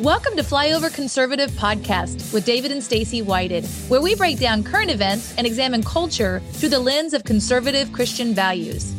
Welcome to Flyover Conservative Podcast with David and Stacy Whited, where we break down current events and examine culture through the lens of conservative Christian values.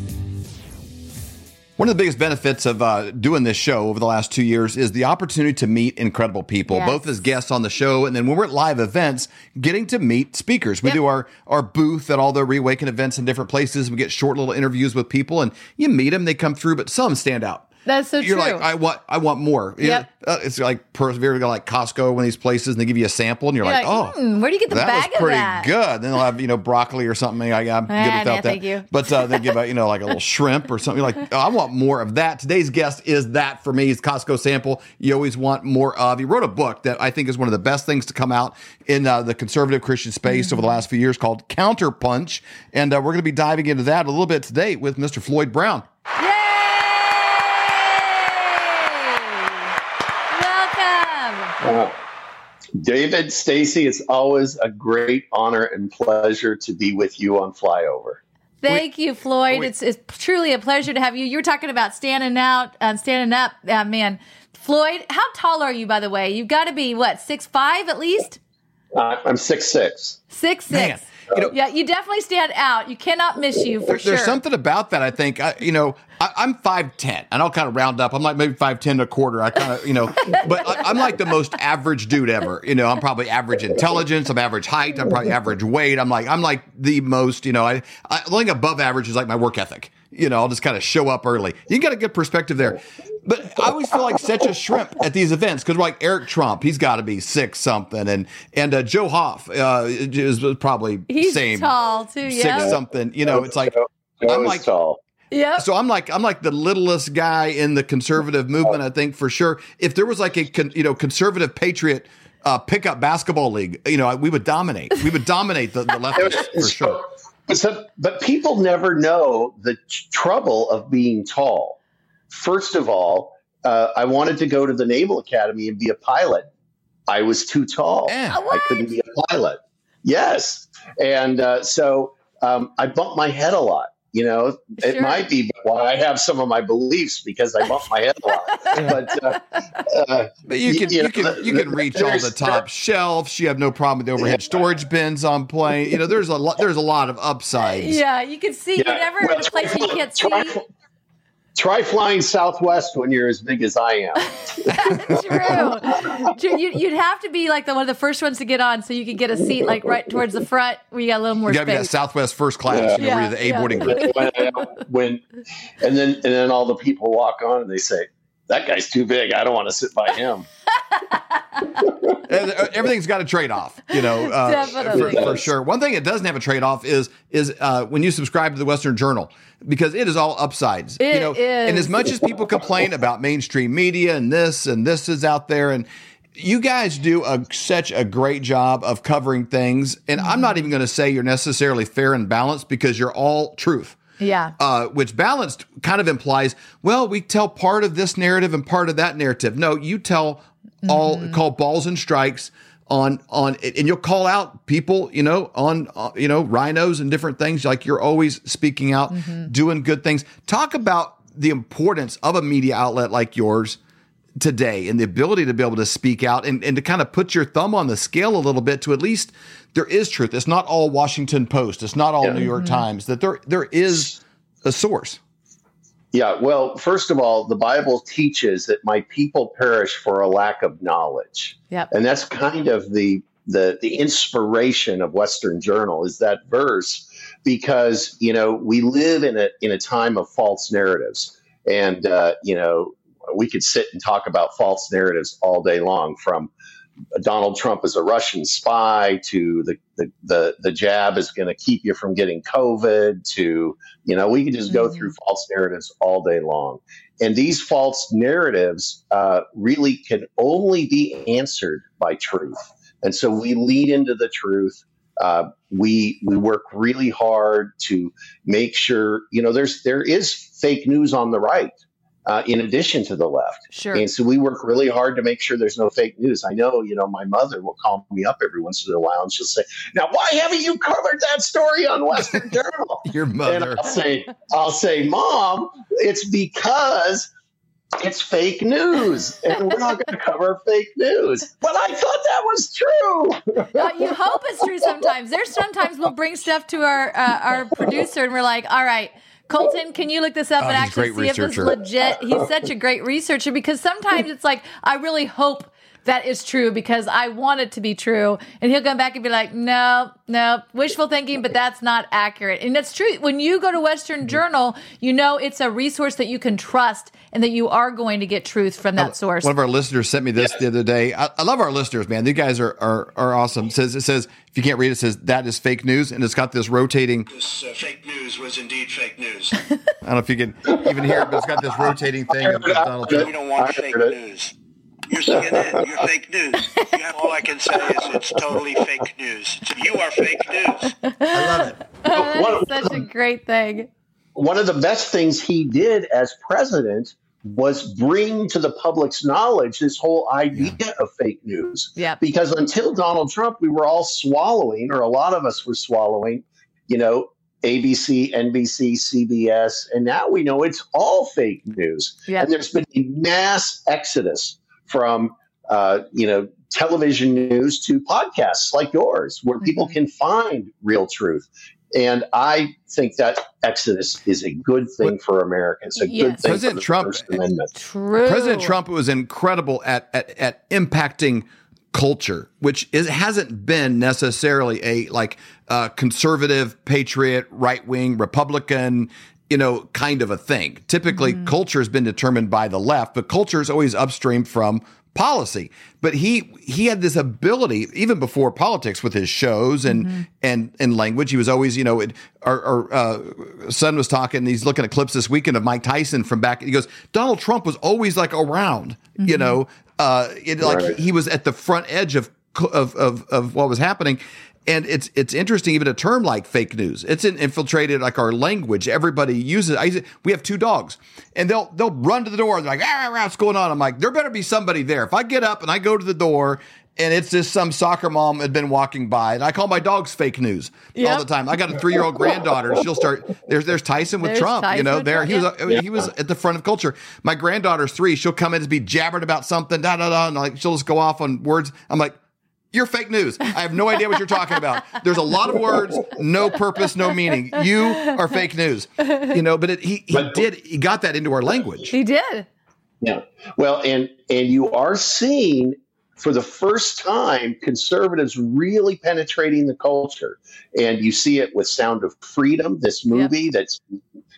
One of the biggest benefits of uh, doing this show over the last two years is the opportunity to meet incredible people, Yes. both as guests on the show and then when we're at live events, getting to meet speakers. We Yep. do our, our booth at all the Reawaken events in different places. We get short little interviews with people and you meet them, they come through, but some stand out. That's so true. You're true. like, I want, I want more. Yep. uh, it's like persevere, like Costco, one of these places, and they give you a sample, and you're, You're like, like, oh, "Hmm, where do you get the that bag was of pretty that?" good. Then they'll have you know broccoli or something. I, I'm Ah, good no, without that. thank you. But uh, they give out you know like a little shrimp or something. You're like, oh, I want more of that. Today's guest is that for me. He's Costco sample. You always want more of. He wrote a book that I think is one of the best things to come out in uh, the conservative Christian space Mm-hmm. over the last few years called Counterpunch, and uh, we're going to be diving into that a little bit today with Mr. Floyd Brown. Yay! David, Stacy, it's always a great honor and pleasure to be with you on Flyover. Thank you, Floyd. wait. It's, it's truly a pleasure to have you. You were talking about standing out, uh, standing up. Uh, man, Floyd, how tall are you, by the way? You've got to be, what, six five at least? Uh, I'm six six. Six Man, six. You know- yeah, you definitely stand out. You cannot miss you for There- sure. There's something about that. I think I, you know. I, I'm five ten, and I'll kind of round up. I'm like maybe five ten and a quarter. I kind of you know, but I, I'm like the most average dude ever. You know, I'm probably average intelligence. I'm average height. I'm probably average weight. I'm like I'm like the most. You know, I, I the only above average is like my work ethic. You know, I'll just kind of show up early. You got a good perspective there. But I always feel like such a shrimp at these events because we're like Eric Trump, he's got to be six something, and and uh, Joe Hoft uh, is probably He's same He's tall too. six Yeah. something. You know, it's like Joe I'm like tall. Yep. so I'm like I'm like the littlest guy in the conservative movement. I think for sure. If there was like a con, you know conservative patriot uh, pickup basketball league, you know, we would dominate. We would dominate the, the leftists for sure. But, so, but people never know the t- trouble of being tall. First of all, uh, I wanted to go to the Naval Academy and be a pilot. I was too tall. Yeah. I couldn't be a pilot. Yes. And uh, so um, I bumped my head a lot. You know, it might be why I have some of my beliefs because I bump my head a lot. But uh, uh, But you can You you, know, can you can reach all the there's- top shelves. You have no problem with the overhead storage bins on plane. You know, there's a lot there's a lot of upsides. Yeah, you can see. Yeah. You're never in Well, a place you can't see. Try, try flying Southwest when you're as big as I am. True. True. You, you'd have to be like the one of the first ones to get on, so you could get a seat like right towards the front where you got a little more You got to be that. Southwest first class. You know, where Yeah, you're the A yeah. boarding group. when, uh, when and then and then all the people walk on and they say, "That guy's too big. I don't want to sit by him." Uh, Everything's got a trade off, you know, uh, Definitely. for, for sure. One thing it doesn't have a trade off is is uh, when you subscribe to the Western Journal because it is all upsides. you It know, and as much as people complain about mainstream media and this and this is out there and. You guys do a, such a great job of covering things, and I'm not even going to say you're necessarily fair and balanced because you're all truth Yeah. uh, which balanced kind of implies, well, we tell part of this narrative and part of that narrative. No, you tell all mm-hmm. call balls and strikes on on, and you'll call out people, you know, on uh, you know RINOs and different things. Like you're always speaking out, mm-hmm. doing good things. Talk about the importance of a media outlet like yours today and the ability to be able to speak out and, and to kind of put your thumb on the scale a little bit to at least there is truth. It's not all Washington Post. It's not all Yeah. New York mm-hmm. Times. That there there is a source. Yeah, well, first of all, the Bible teaches that my people perish for a lack of knowledge. Yep. And that's kind of the the the inspiration of Western Journal is that verse because you know we live in a in a time of false narratives, and uh, you know we could sit and talk about false narratives all day long from Donald Trump is a Russian spy to the the the, the jab is going to keep you from getting COVID to you know we can just go Mhm. through false narratives all day long, and these false narratives uh, really can only be answered by truth, and so we lead into the truth. Uh, we we work really hard to make sure you know there's there is fake news on the right. Uh, in addition to the left, Sure. and so we work really hard to make sure there's no fake news. I know, you know, my mother will call me up every once in a while and she'll say, Now, why haven't you covered that story on Western Journal? Your and mother. I'll say, I'll say, Mom, it's because it's fake news and we're not going to cover fake news. But I thought that was true. uh, you hope it's true sometimes. There's sometimes we'll bring stuff to our uh, our producer and we're like, all right. Colton, can you look this up oh, and actually see researcher. if it's legit? He's such a great researcher because sometimes it's like, I really hope that is true because I want it to be true. And he'll come back and be like, no, no, wishful thinking, but that's not accurate. And that's true. When you go to Western Journal, you know it's a resource that you can trust and that you are going to get truth from that source. One of our listeners sent me this the other day. I, I, love our listeners, man. These guys are, are, are awesome. It says, it says, if you can't read it, it says that is fake news. And it's got this rotating. This uh, fake news was indeed fake news. I don't know if you can even hear it, but it's got this rotating thing of Donald Trump. We don't want fake news. You're CNN. You're fake news. You have, all I can say is it's totally fake news. You are fake news. I love it. Oh, That's such a great thing. One of the best things he did as president was bring to the public's knowledge this whole idea yeah. of fake news. Yeah. Because until Donald Trump, we were all swallowing, or a lot of us were swallowing, you know, ABC, NBC, CBS, and now we know it's all fake news. Yeah. And there's been a mass exodus from uh, you know television news to podcasts like yours, where people mm-hmm. can find real truth. And I think that exodus is a good thing for America. It's a yes. good thing President for Trump, First Amendment. True. President Trump was incredible at at, at impacting culture, which is, hasn't been necessarily a like uh, conservative, patriot, right wing, Republican, you know, kind of a thing. Typically, mm-hmm. culture has been determined by the left, but culture is always upstream from policy. But he he had this ability even before politics with his shows and mm-hmm. and and language. He was always, you know, it, our, our uh, son was talking. He's looking at clips this weekend of Mike Tyson from back. He goes, Donald Trump was always like around, mm-hmm. you know, uh, it, like he was at the front edge of of of, of what was happening and it's it's interesting even a term like fake news it's infiltrated like our language. Everybody uses I, we have two dogs and they'll they'll run to the door they're like ah, ah, ah, what's going on? I'm like there better be somebody there. If i get up and i go to the door and it's just some soccer mom had been walking by and i call my dogs fake news yep. all the time. I got a three-year-old granddaughter she'll start there's there's tyson with there's trump tyson you know there he was yeah. he was at the front of culture. My granddaughter's three she'll come in and be jabbered about something da da da and like she'll just go off on words. I'm like you're fake news. I have no idea what you're talking about. There's a lot of words, no purpose, no meaning. You are fake news. You know, but it, he he did he got that into our language. He did. Yeah. Well, and and you are seeing for the first time conservatives really penetrating the culture, and you see it with Sound of Freedom, this movie yep. that's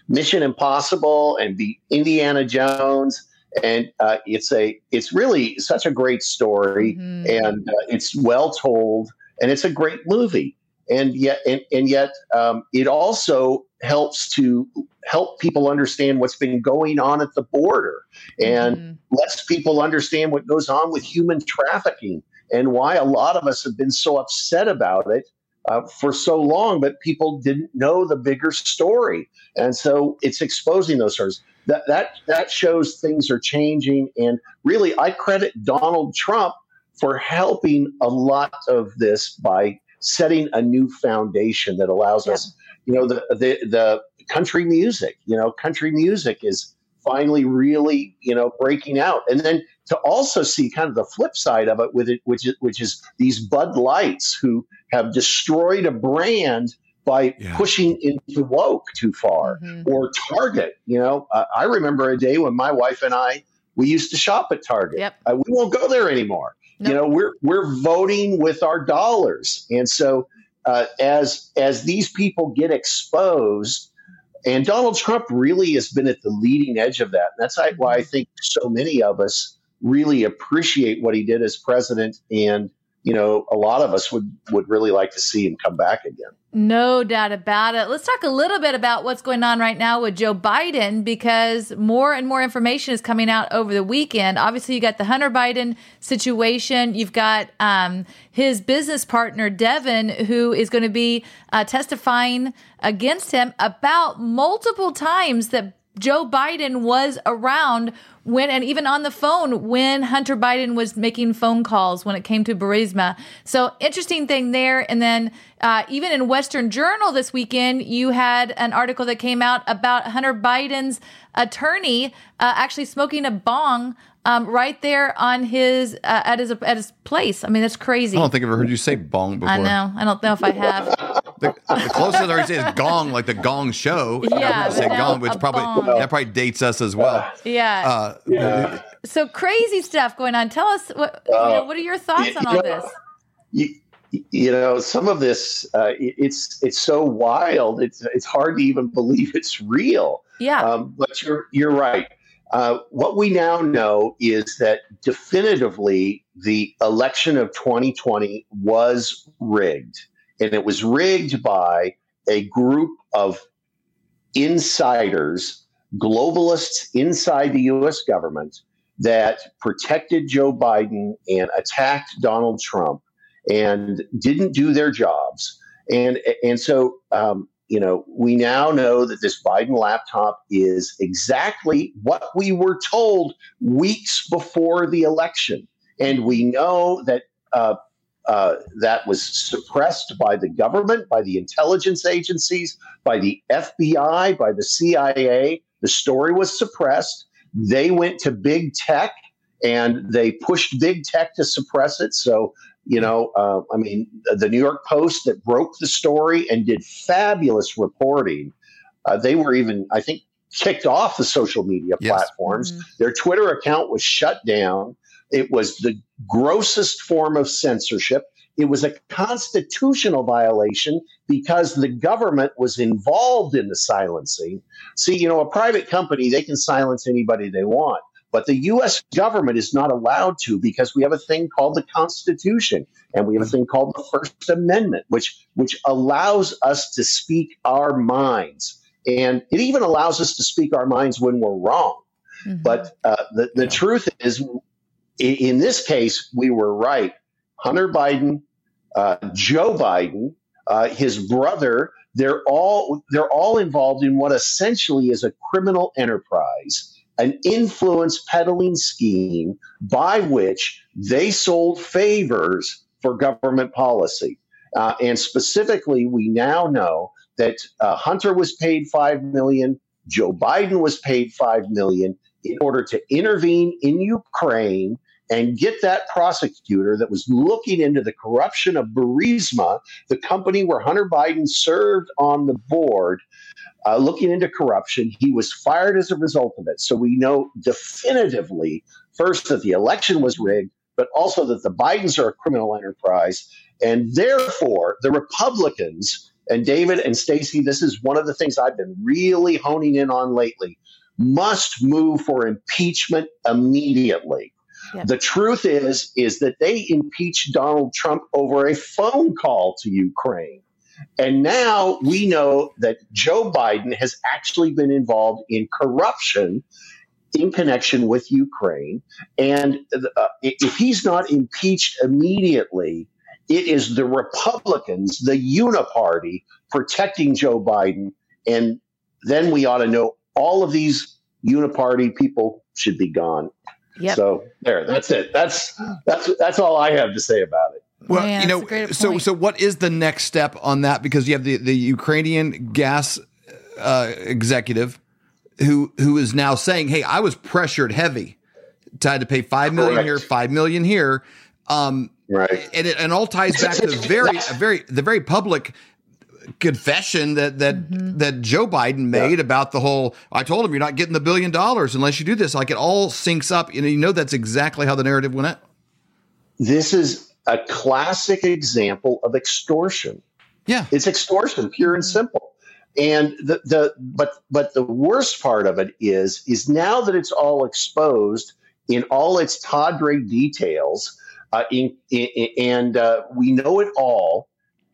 Mission Impossible and the Indiana Jones and uh, it's a it's really such a great story mm-hmm. and uh, it's well told and it's a great movie and yet and, and yet um, it also helps to help people understand what's been going on at the border and mm-hmm. lets people understand what goes on with human trafficking and why a lot of us have been so upset about it uh, for so long, but people didn't know the bigger story, and so it's exposing those stories that that that shows things are changing. And really, I credit Donald Trump for helping a lot of this by setting a new foundation that allows yeah. us, you know, the the the country music. You know, country music is finally really you know breaking out, and then to also see kind of the flip side of it with it, which is which is these Bud Lights who have destroyed a brand by yeah. pushing into woke too far mm-hmm. or Target. You know, uh, I remember a day when my wife and I we used to shop at Target. Yep. Uh, we won't go there anymore. Nope. You know, we're we're voting with our dollars, and so uh, as as these people get exposed, and Donald Trump really has been at the leading edge of that. And that's why I mm-hmm. think so many of us really appreciate what he did as president and you know, a lot of us would would really like to see him come back again. No doubt about it. Let's talk a little bit about what's going on right now with Joe Biden because more and more information is coming out over the weekend. Obviously, you got the Hunter Biden situation. You've got um, his business partner Devon, who is going to be uh, testifying against him about multiple times that Joe Biden was around when and even on the phone when Hunter Biden was making phone calls when it came to Burisma. So interesting thing there. And then uh, even in Western Journal this weekend, you had an article that came out about Hunter Biden's attorney uh, actually smoking a bong um, right there on his uh, at his at his place. I mean, that's crazy. I don't think I've ever heard you say bong before. I know. I don't know if I have. The, the closest I already say is gong, like the gong show. Yeah, I say no, gong, which probably bong. that probably dates us as well. Yeah. Uh, Yeah. so crazy stuff going on. Tell us what you know, what are your thoughts on all yeah. this? you, you know some of this uh, it- it's it's so wild it's it's hard to even believe it's real Yeah. um, but you're you're right uh, what we now know is that definitively the election of 2020 was rigged and it was rigged by a group of insiders globalists inside the US government that protected Joe Biden and attacked Donald Trump and didn't do their jobs. And and so um, you know we now know that this Biden laptop is exactly what we were told weeks before the election, and we know that. Uh, uh, that was suppressed by the government, by the intelligence agencies, by the FBI, by the CIA. The story was suppressed. They went to big tech and they pushed big tech to suppress it. So, you know, uh, I mean, the New York Post that broke the story and did fabulous reporting, uh, they were even, I think, kicked off the social media Yes. platforms. Mhm. Their Twitter account was shut down. It was the grossest form of censorship. It was a constitutional violation because the government was involved in the silencing. See, you know, a private company, they can silence anybody they want. But the US government is not allowed to because we have a thing called the Constitution and we have a thing called the First Amendment, which which allows us to speak our minds. And it even allows us to speak our minds when we're wrong. Mhm. But uh, the, the truth is, i- in this case, we were right. Hunter Biden, uh, Joe Biden, uh, his brother, they're all they're all involved in what essentially is a criminal enterprise, an influence peddling scheme by which they sold favors for government policy. Uh, and specifically, we now know that uh, Hunter was paid five million, Joe Biden was paid five million in order to intervene in Ukraine and get that prosecutor that was looking into the corruption of Burisma, the company where Hunter Biden served on the board, uh, looking into corruption. He was fired as a result of it. So we know definitively, first, that the election was rigged, but also that the Bidens are a criminal enterprise. And therefore, the Republicans, and David and Stacy, this is one of the things I've been really honing in on lately, must move for impeachment immediately. Yeah. The truth is, is that they impeached Donald Trump over a phone call to Ukraine. And now we know that Joe Biden has actually been involved in corruption in connection with Ukraine. And uh, if he's not impeached immediately, it is the Republicans, the uniparty, protecting Joe Biden. And then we ought to know all of these uniparty people should be gone. Yep. So there, that's it. That's that's that's all I have to say about it. Well, Man, you know, so so what is the next step on that? Because you have the the Ukrainian gas uh, executive who who is now saying, "Hey, I was pressured heavy, tried to pay five million Correct. here, five million here." Um, Right. and it and all ties back to the very a very the very public confession that that Mm-hmm. that Joe Biden made about the whole I told him you're not getting the billion dollars unless you do this like it all syncs up you know you know that's exactly how the narrative went out. This is a classic example of extortion. Yeah. It's extortion, pure and simple. And the, the but but the worst part of it is is now that it's all exposed in all its tawdry details, uh, in, in, and uh, we know it all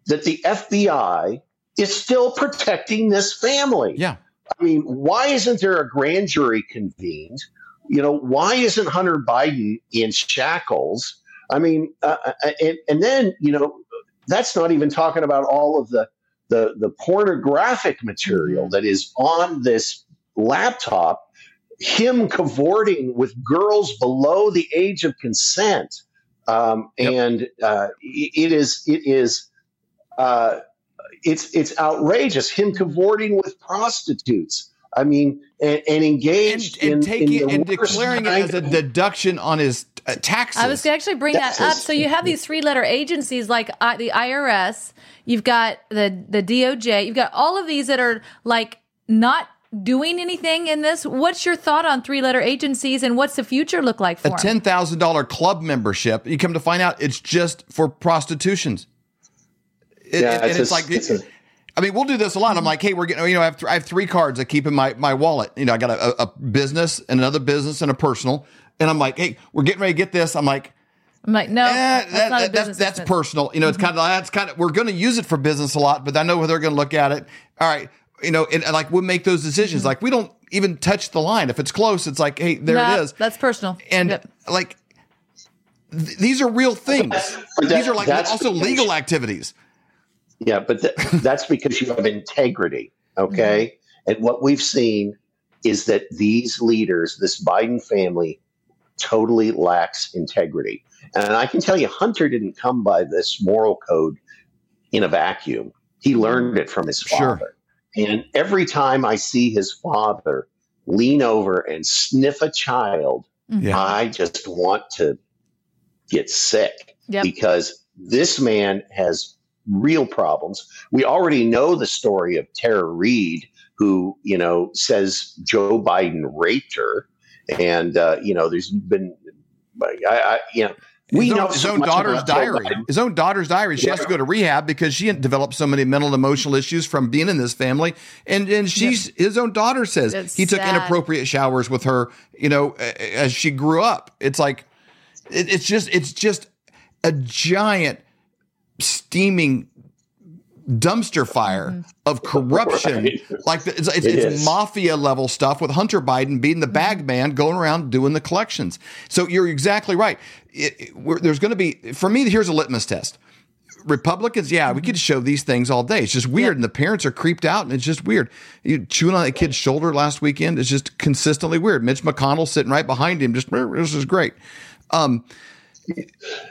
that the FBI is still protecting this family. Yeah. I mean, why isn't there a grand jury convened? You know, why isn't Hunter Biden in shackles? I mean, uh, uh, and, and then, you know, that's not even talking about all of the, the, the pornographic material that is on this laptop, him cavorting with girls below the age of consent. Um, Yep. And uh, it it is, it is, uh, it's it's outrageous. Him cavorting with prostitutes. I mean, and, and engaged and, and in, taking in and the worst declaring it as a deduction on his uh, taxes. I was going to actually bring that up. So you have these three-letter agencies like uh, the IRS. You've got the the DOJ. You've got all of these that are like not doing anything in this. What's your thought on three-letter agencies and what's the future look like for a ten thousand dollar club membership. You come to find out it's just for prostitutions. It- Yeah, and it's it's, a- like. it's a- I mean, we'll do this a lot. I'm mm-hmm. like, hey, we're getting, you know, I have, th- I have three cards I keep in my, my wallet. You know, I got a, a business and another business and a personal. And I'm like, hey, we're getting ready to get this. I'm like, I'm like, no, eh, that's that- not that- that's, business that's expense. personal. You know, it's mm-hmm. kind of, that's kind of, we're going to use it for business a lot, but I know where they're going to look at it. All right. You know, and, and like we'll make those decisions. Mm-hmm. Like we don't even touch the line. If it's close, it's like, hey, there Nah, it is. That's personal. And Yep. like, th- these are real things. That- these are like that's also because- legal activities. Yeah, but th- that's because you have integrity. Okay. Mm-hmm. And what we've seen is that these leaders, this Biden family, totally lacks integrity. And I can tell you, Hunter didn't come by this moral code in a vacuum. He learned it from his Sure. father. And every time I see his father lean over and sniff a child, mm-hmm. Yeah. I just want to get sick Yep. because this man has real problems. We already know the story of Tara Reade, who you know says Joe Biden raped her, and uh, you know there's been, I, I you know. We his know his so own much daughter's diary. His own daughter's diary. She has to go to rehab because she developed so many mental and emotional issues from being in this family. And and she's his own daughter says It's he took sad. inappropriate showers with her. You know, as she grew up. It's like it, it's just it's just a giant steaming dumpster fire mm-hmm. of corruption. Right. Like the- it's, it's, It it's mafia level stuff with Hunter Biden being the bag mm-hmm. man, going around doing the collections. So you're exactly right. It, it- we're- there's going to be for me. Here's a litmus test. Republicans, yeah, we mm-hmm. could show these things all day. It's just weird, and the parents are creeped out, and it's just weird. You chewing on a kid's shoulder last weekend is just consistently weird. Mitch McConnell sitting right behind him, just this is great. Um,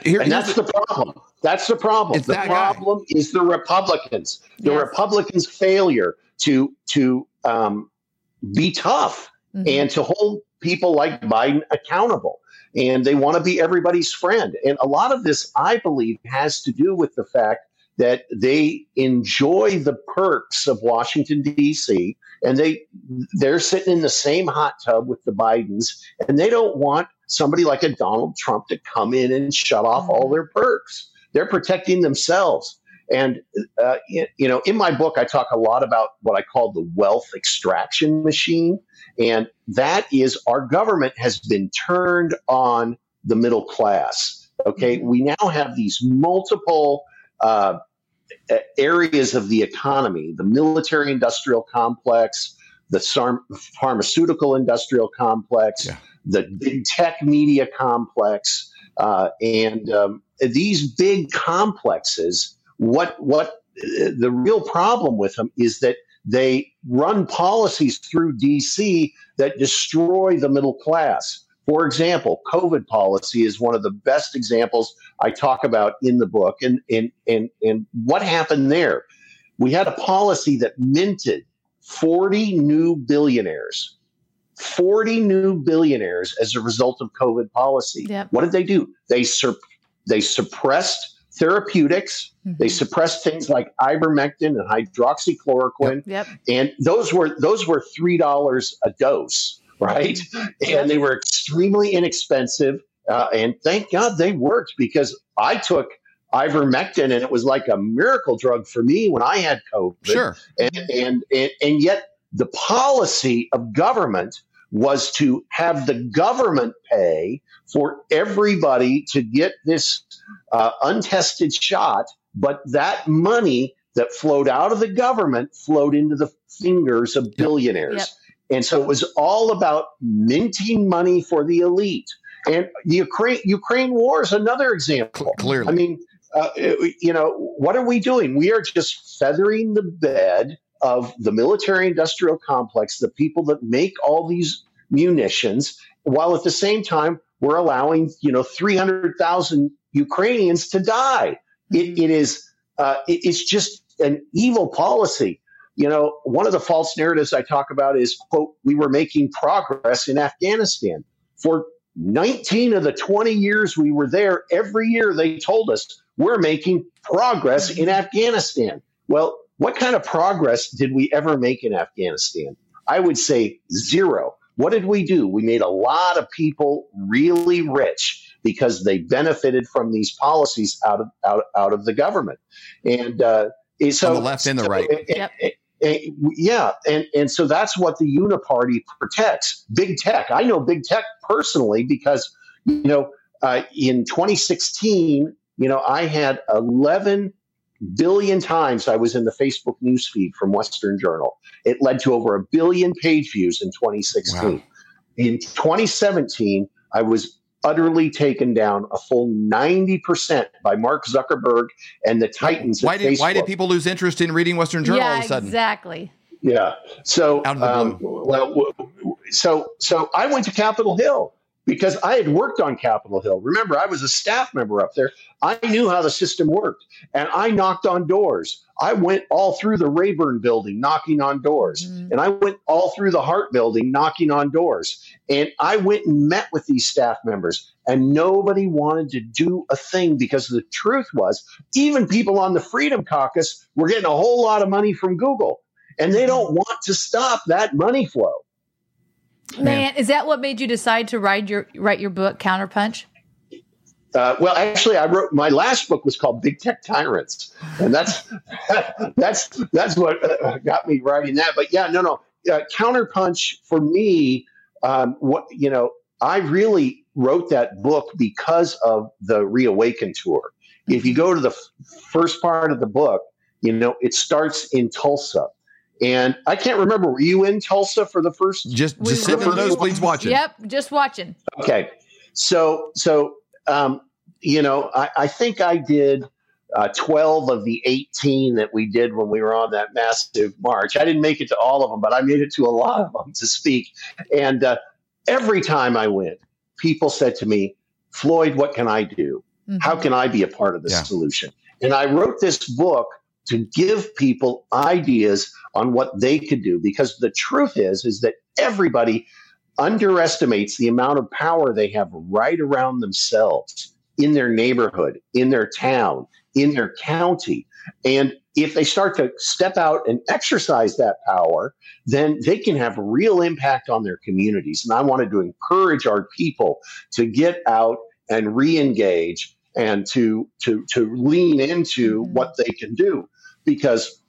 here, And that's the problem. That's the problem. It's the that guy. problem is the Republicans. The Yes. Republicans' failure to to um, be tough Mhm. and to hold people like Biden accountable. And they want to be everybody's friend. And a lot of this, I believe, has to do with the fact that they enjoy the perks of Washington D.C. and they they're sitting in the same hot tub with the Bidens, and they don't want somebody like a Donald Trump to come in and shut off all their perks. They're protecting themselves. And uh, you know, in my book, I talk a lot about what I call the wealth extraction machine, and that is our government has been turned on the middle class. Okay, we now have these multiple uh, areas of the economy: the military-industrial complex, the pharmaceutical industrial complex, Yeah. the big tech media complex, uh, and um, these big complexes. What what the real problem with them is that they run policies through DC that destroy the middle class. For example, COVID policy is one of the best examples I talk about in the book. And, and, and, and what happened there? We had a policy that minted 40 new billionaires, 40 new billionaires as a result of COVID policy. Yep. What did they do? They, sur- they suppressed therapeutics. They Mhm. suppressed things like ivermectin and hydroxychloroquine Yep. and those were those were three dollars a dose, right? And they were extremely inexpensive. Uh, and thank God they worked because I took ivermectin and it was like a miracle drug for me when I had COVID. sure. And, and, and, and yet the policy of government was to have the government pay for everybody to get this uh, untested shot, but that money that flowed out of the government flowed into the fingers of billionaires. Yep. And so it was all about minting money for the elite. And the Ukraine Ukraine war is another example. Clearly. I mean, uh, you know, what are we doing? We are just feathering the bed of the military industrial complex, the people that make all these munitions, while at the same time we're allowing, you know, 300,000 Ukrainians to die. It, it is, uh, it- it's just an evil policy. you know, one of the false narratives I talk about is, quote, we were making progress in Afghanistan. For 19 of the 20 years we were there, every year they told us we're making progress in Afghanistan. Well, what kind of progress did we ever make in Afghanistan? I would say zero. What did we do? We made a lot of people really rich because they benefited from these policies out of out, out of the government. And uh, so on the left and the right. Yep. yeah, and and so that's what the Uniparty protects. Big tech. I know big tech personally because you know uh, in 2016, you know I had 11 billion times I was in the Facebook newsfeed from Western Journal. It led to over a billion page views in 2016. Wow. In 2017, I was utterly taken down a full 90% by Mark Zuckerberg and the titans Why at did Facebook. why did people lose interest in reading Western Journal all of a sudden? exactly. Yeah. So, Out of the um, well, w- w- so, so I went to Capitol Hill because I had worked on Capitol Hill. Remember, I was a staff member up there. I knew how the system worked, and I knocked on doors. I went all through the Rayburn building, knocking on doors, Mhm. and I went all through the Hart building, knocking on doors. And I went and met with these staff members, and nobody wanted to do a thing because the truth was, even people on the Freedom Caucus were getting a whole lot of money from Google and they don't want to stop that money flow. Man, is that what made you decide to write your write your book Counterpunch? Uh, well, actually, I wrote my last book was called Big Tech Tyrants, and that's that's that's what uh, got me writing that. But yeah, no, no, uh, Counterpunch for me, um, what you know, I really wrote that book because of the Reawaken tour. If you go to the f- first part of the book, you know, it starts in Tulsa. And I can't remember, were you in Tulsa for the first Just We just sitting in the were- nosebleeds watching. Yep, just watching. Okay. So, so, um, you know, I, I think I did uh, 12 of the 18 that we did when we were on that massive march. I didn't make it to all of them, but I made it to a lot of them to speak. And uh, every time I went, people said to me, Floyd, what can I do? Mhm. How can I be a part of the Yeah. solution? And I wrote this book to give people ideas on what they could do because the truth is is that everybody underestimates the amount of power they have right around themselves in their neighborhood, in their town, in their county. And if they start to step out and exercise that power, then they can have real impact on their communities. And I wanted to encourage our people to get out and re-engage and to to to lean into Mhm. what they can do because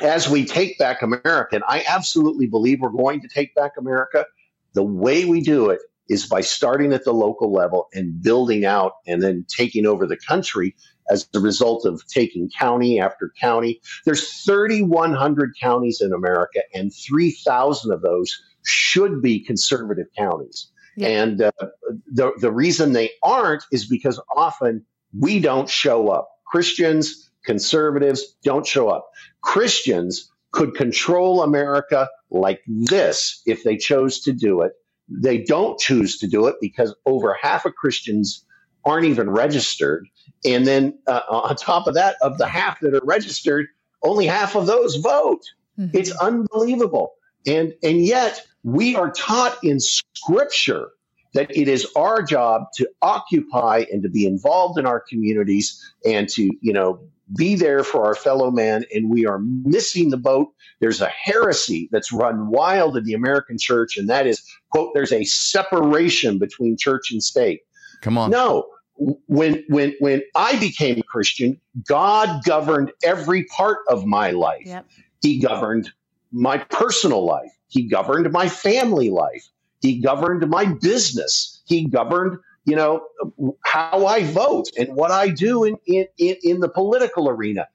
as we take back America, and I absolutely believe we're going to take back America, the way we do it is by starting at the local level and building out and then taking over the country as the result of taking county after county. There's 3,100 counties in America, and 3,000 of those should be conservative counties. Yeah. And uh, the, the reason they aren't is because often we don't show up. Christians, conservatives don't show up. Christians could control America like this if they chose to do it. They don't choose to do it because over half of Christians aren't even registered. And then uh, on top of that, of the half that are registered, only half of those vote. Mhm. It's unbelievable. And and yet we are taught in scripture that it is our job to occupy and to be involved in our communities and to, you know, be there for our fellow man and we are missing the boat. There's a heresy that's run wild in the American church and that is quote there's a separation between church and state. Come on. No. When when when I became a Christian, God governed every part of my life. Yep. He governed my personal life. He governed my family life. He governed my business. He governed, you know, how I vote and what I do in, in, in, the political arena.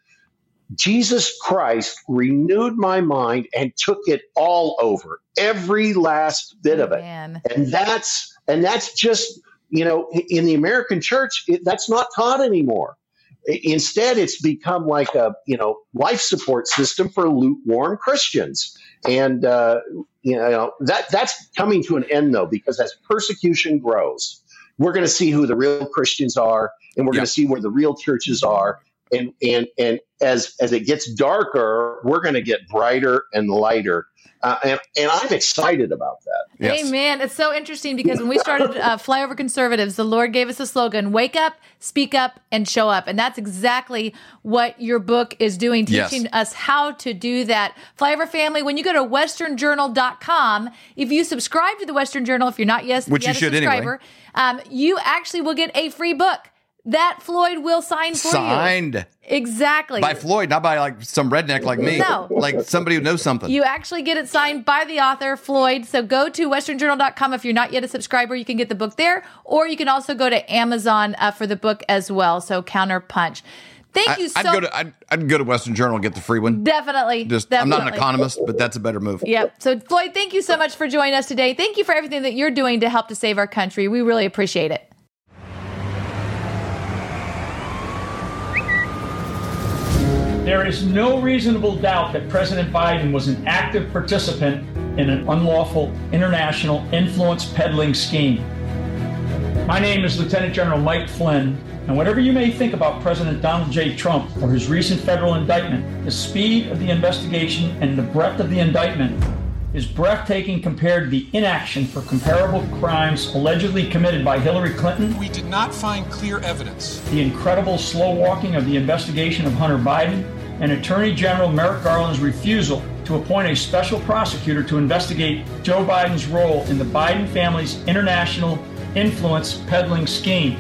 Jesus Christ renewed my mind and took it all over, every last bit of it Man. and that's and that's just you know in the american church it, that's not taught anymore instead it's become like a you know life support system for lukewarm christians and uh, you know that that's coming to an end though because as persecution grows we're going to see who the real christians are and we're Yeah. going to see where the real churches are and and and as as it gets darker, we're going to get brighter and lighter. Uh, and, and I'm excited about that. Yes. Amen. It's so interesting because when we started uh, Flyover Conservatives, the Lord gave us a slogan wake up, speak up, and show up. And that's exactly what your book is doing, Yes. teaching us how to do that. Flyover family, when you go to westernjournal.com, if you subscribe to the Western Journal, if you're not yes, Which yet you a should anyway. um, you actually will get a free book that Floyd will sign for you. Signed Exactly. by Floyd, not by like some redneck like me. No. Like somebody who knows something. You actually get it signed by the author, Floyd. So go to westernjournal.com if you're not yet a subscriber. You can get the book there, or you can also go to Amazon uh, for the book as well. So Counterpunch. Thank you so would go to I'd, I'd go to Western Journal and get the free one. Definitely. Just I'm not an economist, but that's a better move. Yep. So, Floyd, thank you so much for joining us today. Thank you for everything that you're doing to help to save our country. We really appreciate it. There is no reasonable doubt that President Biden was an active participant in an unlawful international influence peddling scheme. My name is Lieutenant General Mike Flynn, and whatever you may think about President Donald J. Trump or his recent federal indictment, the speed of the investigation and the breadth of the indictment is breathtaking compared to the inaction for comparable crimes allegedly committed by Hillary Clinton We did not find clear evidence. the incredible slow walking of the investigation of Hunter Biden, and Attorney General Merrick Garland's refusal to appoint a special prosecutor to investigate Joe Biden's role in the Biden family's international influence peddling scheme.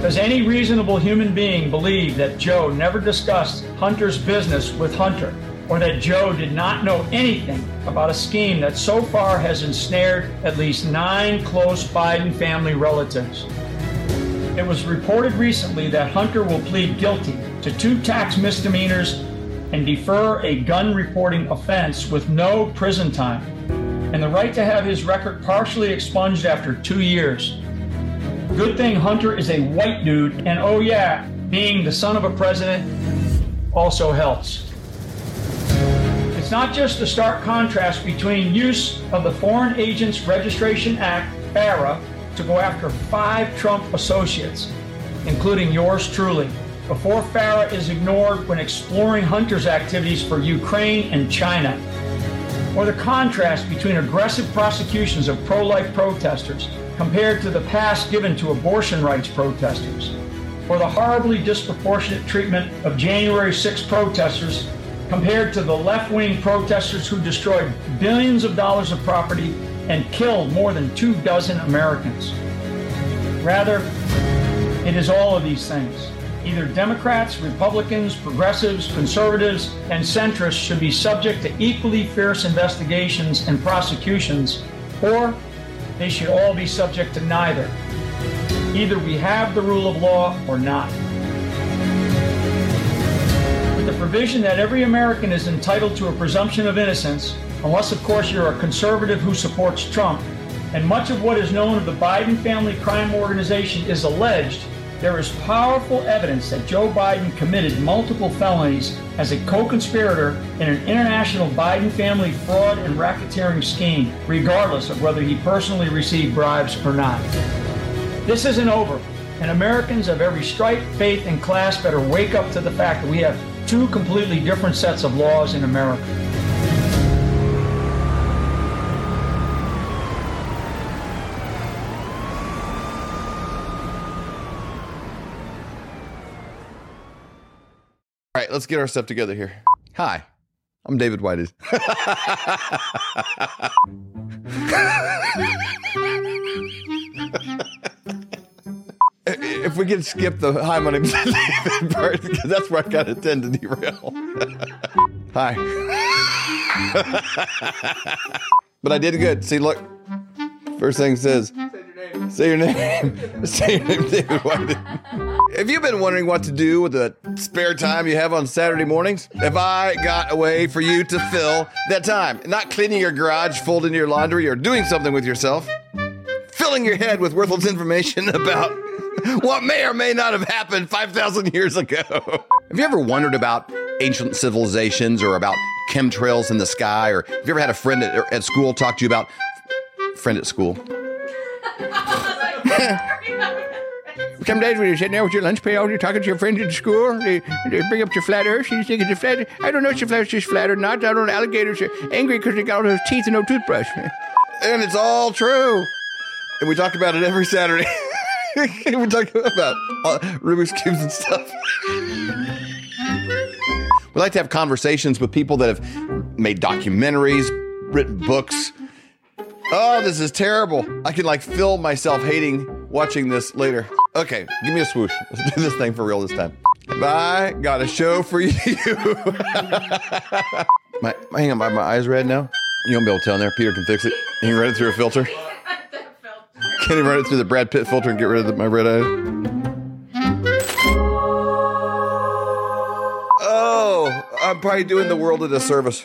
Does any reasonable human being believe that Joe never discussed Hunter's business with Hunter, or that Joe did not know anything about a scheme that so far has ensnared at least nine close Biden family relatives? It was reported recently that Hunter will plead guilty to two tax misdemeanors and defer a gun reporting offense with no prison time, and the right to have his record partially expunged after two years. Good thing Hunter is a white dude, and oh yeah, being the son of a president also helps. It's not just the stark contrast between use of the Foreign Agents Registration Act, FARA, to go after five Trump associates, including yours truly, before FARA is ignored when exploring Hunter's activities for Ukraine and China, or the contrast between aggressive prosecutions of pro life protesters compared to the past given to abortion rights protesters, or the horribly disproportionate treatment of January 6 protesters compared to the left wing protesters who destroyed billions of dollars of property and killed more than two dozen Americans. Rather, it is all of these things. Either Democrats, Republicans, progressives, conservatives, and centrists should be subject to equally fierce investigations and prosecutions, or they should all be subject to neither. Either we have the rule of law or not. Provision that every American is entitled to a presumption of innocence, unless, of course, you're a conservative who supports Trump, and much of what is known of the Biden family crime organization is alleged, there is powerful evidence that Joe Biden committed multiple felonies as a co conspirator in an international Biden family fraud and racketeering scheme, regardless of whether he personally received bribes or not. This isn't over, and Americans of every stripe, faith, and class better wake up to the fact that we have two completely different sets of laws in America. All right, let's get our stuff together here. Hi, I'm David Whited. if we can skip the hi, my name's part, because that's where I kind of tend to derail. hi. but I did good. See, look. First thing says, say your name. Say your name, David Whited. Have you been wondering what to do with the spare time you have on Saturday mornings? Have I got a way for you to fill that time? Not cleaning your garage, folding your laundry, or doing something with yourself. Filling your head with worthless information about what may or may not have happened 5,000 years ago. Have you ever wondered about ancient civilizations or about chemtrails in the sky? Or have you ever had a friend at, at school talk to you about friend at school? some days when you're sitting there with your lunch pail, you're talking to your friends at school, they, they bring up your flat earth, and you think it's a flat I don't know if your flat earth is flat or not. I don't know. Alligators are angry because they got all those teeth and no toothbrush. and it's all true. And we talk about it every Saturday. we talk about uh, Rubik's cubes and stuff. we like to have conversations with people that have made documentaries, written books. Oh, this is terrible. I can like feel myself hating watching this later. Okay, give me a swoosh. Let's do this thing for real this time. Bye. Got a show for you. my, hang on, my, my eyes red now. You won't be able to tell in there. Peter can fix it. He can run it through a filter. Can he run it through the Brad Pitt filter and get rid of the, my red eye? Oh, I'm probably doing the world a disservice.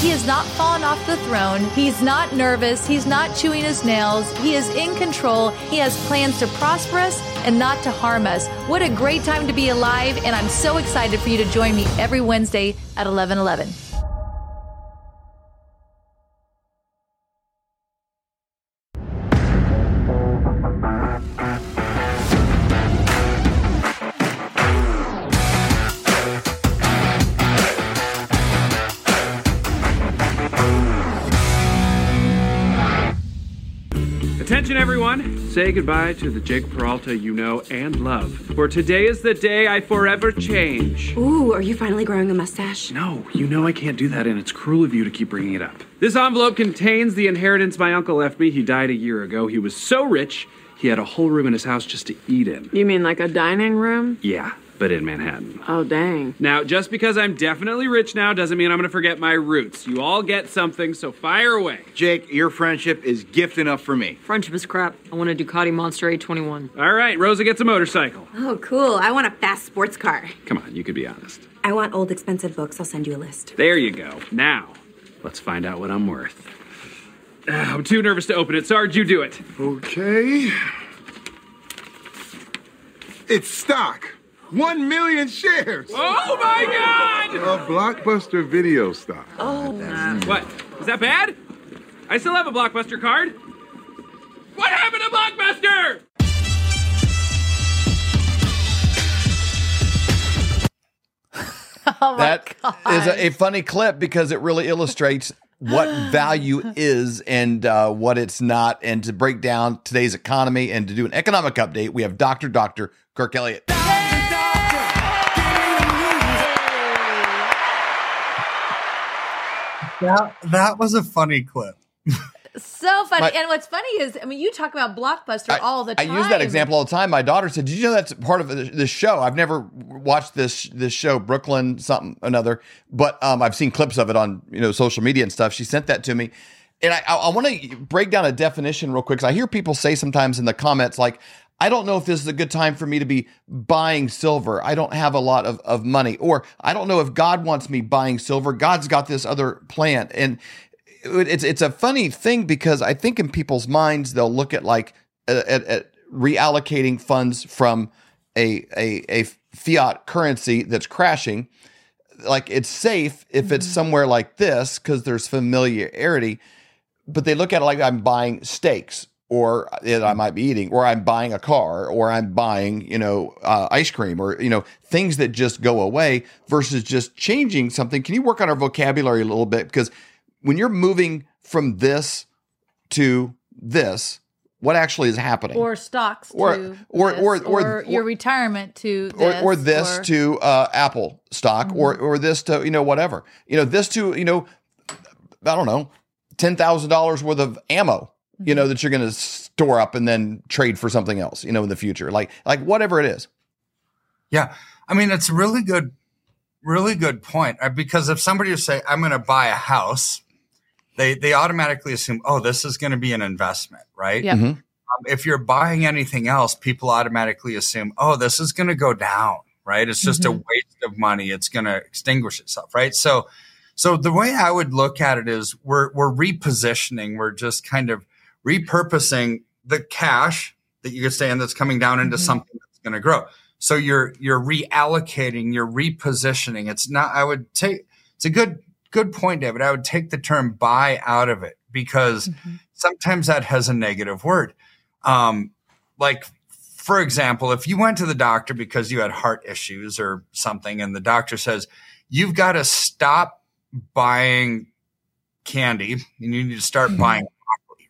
He has not fallen off the throne. He's not nervous. He's not chewing his nails. He is in control. He has plans to prosper us and not to harm us. What a great time to be alive. And I'm so excited for you to join me every Wednesday at 11 11. Say goodbye to the Jake Peralta you know and love. For today is the day I forever change. Ooh, are you finally growing a mustache? No, you know I can't do that, and it's cruel of you to keep bringing it up. This envelope contains the inheritance my uncle left me. He died a year ago. He was so rich, he had a whole room in his house just to eat in. You mean like a dining room? Yeah, but in Manhattan. Oh, dang. Now, just because I'm definitely rich now doesn't mean I'm gonna forget my roots. You all get something, so fire away. Jake, your friendship is gift enough for me. Friendship is crap. I want a Ducati Monster 821. All right, Rosa gets a motorcycle. Oh, cool. I want a fast sports car. Come on, you could be honest. I want old, expensive books. I'll send you a list. There you go. Now, let's find out what I'm worth. Ah, I'm too nervous to open it. Sarge, you do it. Okay. It's stock. One million shares. Oh my God! A blockbuster video stock. Oh, what? Is that bad? I still have a Blockbuster card. What happened to Blockbuster? Oh That is a, a funny clip because it really illustrates what value is and uh, what it's not. And to break down today's economy and to do an economic update, we have Dr. Dr. Kirk Elliott. That that was a funny clip. So funny. My- and what's funny is, I mean, you talk about Blockbuster all the time. I use that example all the time. My daughter said, "Did you know that's part of this show?" I've never watched this this show, Brooklyn something another, but um, I've seen clips of it on you know social media and stuff. She sent that to me, and I I, I want to break down a definition real quick. 'cause I hear people say sometimes in the comments like. I don't know if this is a good time for me to be buying silver. I don't have a lot of, of money. Or I don't know if God wants me buying silver. God's got this other plan. And it's it's a funny thing because I think in people's minds they'll look at like at, at, at reallocating funds from a, a a fiat currency that's crashing. Like it's safe if it's mm-hmm. somewhere like this because there's familiarity, but they look at it like I'm buying steaks or that I might be eating, or I'm buying a car, or I'm buying, you know, uh, ice cream, or you know, things that just go away versus just changing something. Can you work on our vocabulary a little bit? Because when you're moving from this to this, what actually is happening? or stocks Or- to or- this, or- or- your retirement to or, this, or this or- Mm-hmm. to uh, Apple stock, or or this to you know whatever, you know this to you know, I don't know, ten thousand dollars worth of ammo, you know, that you're going to store up and then trade for something else, you know, in the future, like like whatever it is. Yeah. I mean, it's a really good, really good point. Uh, Because if somebody would say, I'm going to buy a house, they, they automatically assume, oh, this is going to be an investment, right? Yep. Mhm. Um, if you're buying anything else, people automatically assume, oh, this is going to go down, right? It's just a Mhm. waste of money. It's going to extinguish itself, right? So, so the way I would look at it is we're, we're repositioning. We're just kind of repurposing the cash that you could say and that's coming down into Mhm. something that's going to grow. So you're, you're reallocating, you're repositioning. It's not, I would take, it's a good, good point, David. I would take the term buy out of it because sometimes that has a negative word. Um, like, for example, if you went to the doctor because you had heart issues or something, and the doctor says, you've got to stop buying candy and you need to start buying broccoli,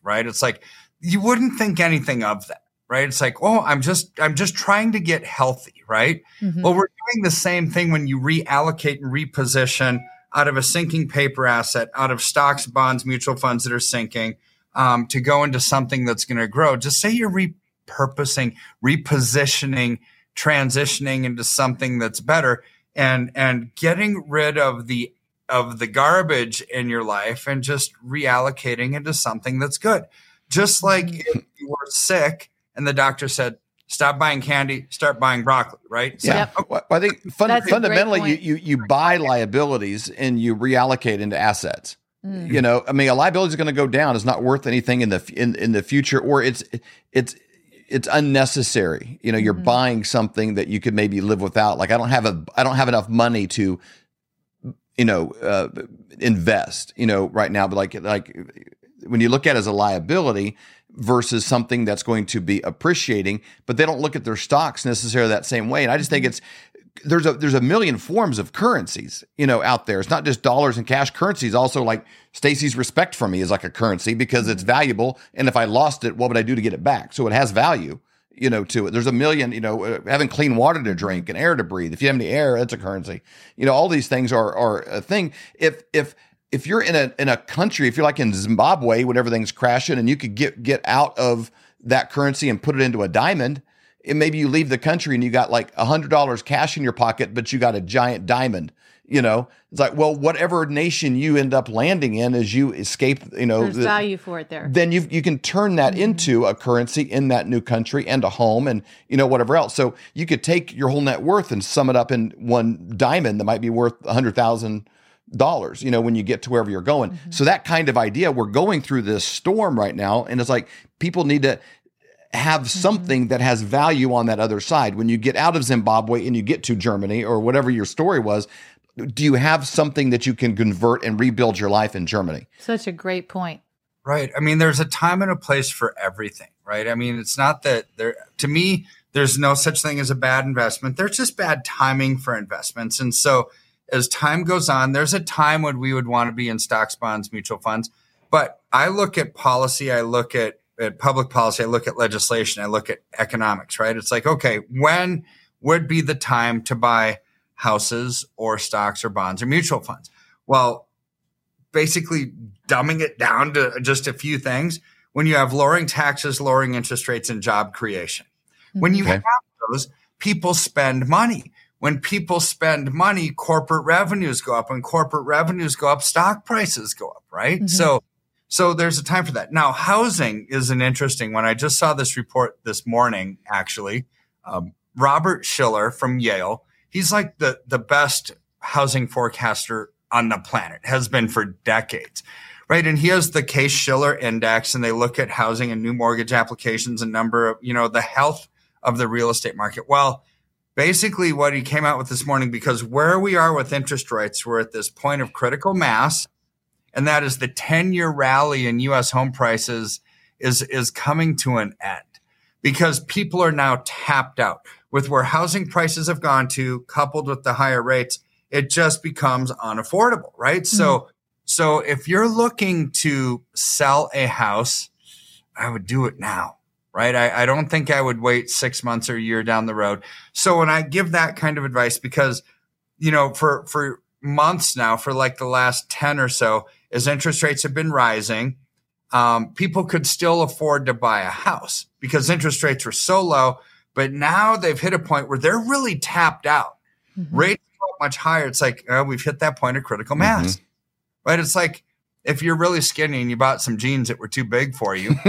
right? It's like, you wouldn't think anything of that, right? It's like, oh, I'm just, I'm just trying to get healthy, right? Mhm. Well, we're doing the same thing when you reallocate and reposition out of a sinking paper asset, out of stocks, bonds, mutual funds that are sinking, um, to go into something that's going to grow. Just say you're repurposing, repositioning, transitioning into something that's better, and and getting rid of the of the garbage in your life and just reallocating into something that's good. Just like if you were sick and the doctor said, "Stop buying candy, start buying broccoli," right? So- Yeah, Well, I think fun, That's a great fundamentally, you, you you buy liabilities and you reallocate into assets. Mm. You know, I mean, a liability is going to go down. It's not worth anything in the in in the future, or it's it's it's unnecessary. You know, you're Mhm. buying something that you could maybe live without. Like I don't have a I don't have enough money to, you know, uh, invest. You know, right now, but like like when you look at it as a liability versus something that's going to be appreciating, but they don't look at their stocks necessarily that same way. And I just think it's there's a there's a million forms of currencies, you know, out there. It's not just dollars and cash currencies. Also, like Stacy's respect for me is like a currency because it's valuable. And if I lost it, what would I do to get it back? So it has value, you know, to it. There's a million, you know, uh, having clean water to drink and air to breathe. If you have any air, that's a currency. You know, all these things are are a thing. If if if you're in a in a country, if you're like in Zimbabwe when everything's crashing, and you could get get out of that currency and put it into a diamond, and maybe you leave the country and you got like a hundred dollars cash in your pocket, but you got a giant diamond. You know, it's like, well, whatever nation you end up landing in as you escape, you know, There's the- value for it there. then you you can turn that mm-hmm. into a currency in that new country and a home and you know whatever else. So you could take your whole net worth and sum it up in one diamond that might be worth a hundred thousand dollars. You know when you get to wherever you're going. Mm-hmm. So that kind of idea, we're going through this storm right now, and it's like people need to have mm-hmm. something that has value on that other side. When you get out of Zimbabwe and you get to Germany or whatever your story was, do you have something that you can convert and rebuild your life in Germany? Such a great point. Right. I mean, there's a time and a place for everything, right? I mean, it's not that there, to me, there's no such thing as a bad investment. There's just bad timing for investments. And so as time goes on, there's a time when we would want to be in stocks, bonds, mutual funds. But I look at policy, I look at, at public policy, I look at legislation, I look at economics, right? It's like, okay, when would be the time to buy houses or stocks or bonds or mutual funds? Well, basically dumbing it down to just a few things when you have lowering taxes, lowering interest rates, and job creation. When you Okay. have those, people spend money. When people spend money, corporate revenues go up. When corporate revenues go up, stock prices go up, right? Mhm. So, so there's a time for that. Now, housing is an interesting one. I just saw this report this morning, actually. Um, Robert Shiller from Yale, he's like the, the best housing forecaster on the planet, has been for decades, right? And he has the Case Shiller Index, and they look at housing and new mortgage applications and number of, you know, the health of the real estate market. Well, basically what he came out with this morning, because where we are with interest rates, we're at this point of critical mass, and that is the 10 year rally in US home prices is, is coming to an end because people are now tapped out with where housing prices have gone to coupled with the higher rates. It just becomes unaffordable, right? So, so if you're looking to sell a house, I would do it now, right? I, I don't think I would wait six months or a year down the road. So when I give that kind of advice, because, you know, for, for months now, for like the last 10 or so, as interest rates have been rising, um, people could still afford to buy a house because interest rates were so low. But now they've hit a point where they're really tapped out. Mm-hmm. Rates go much higher. It's like, oh, we've hit that point of critical mm-hmm. mass, right? It's like if you're really skinny and you bought some jeans that were too big for you,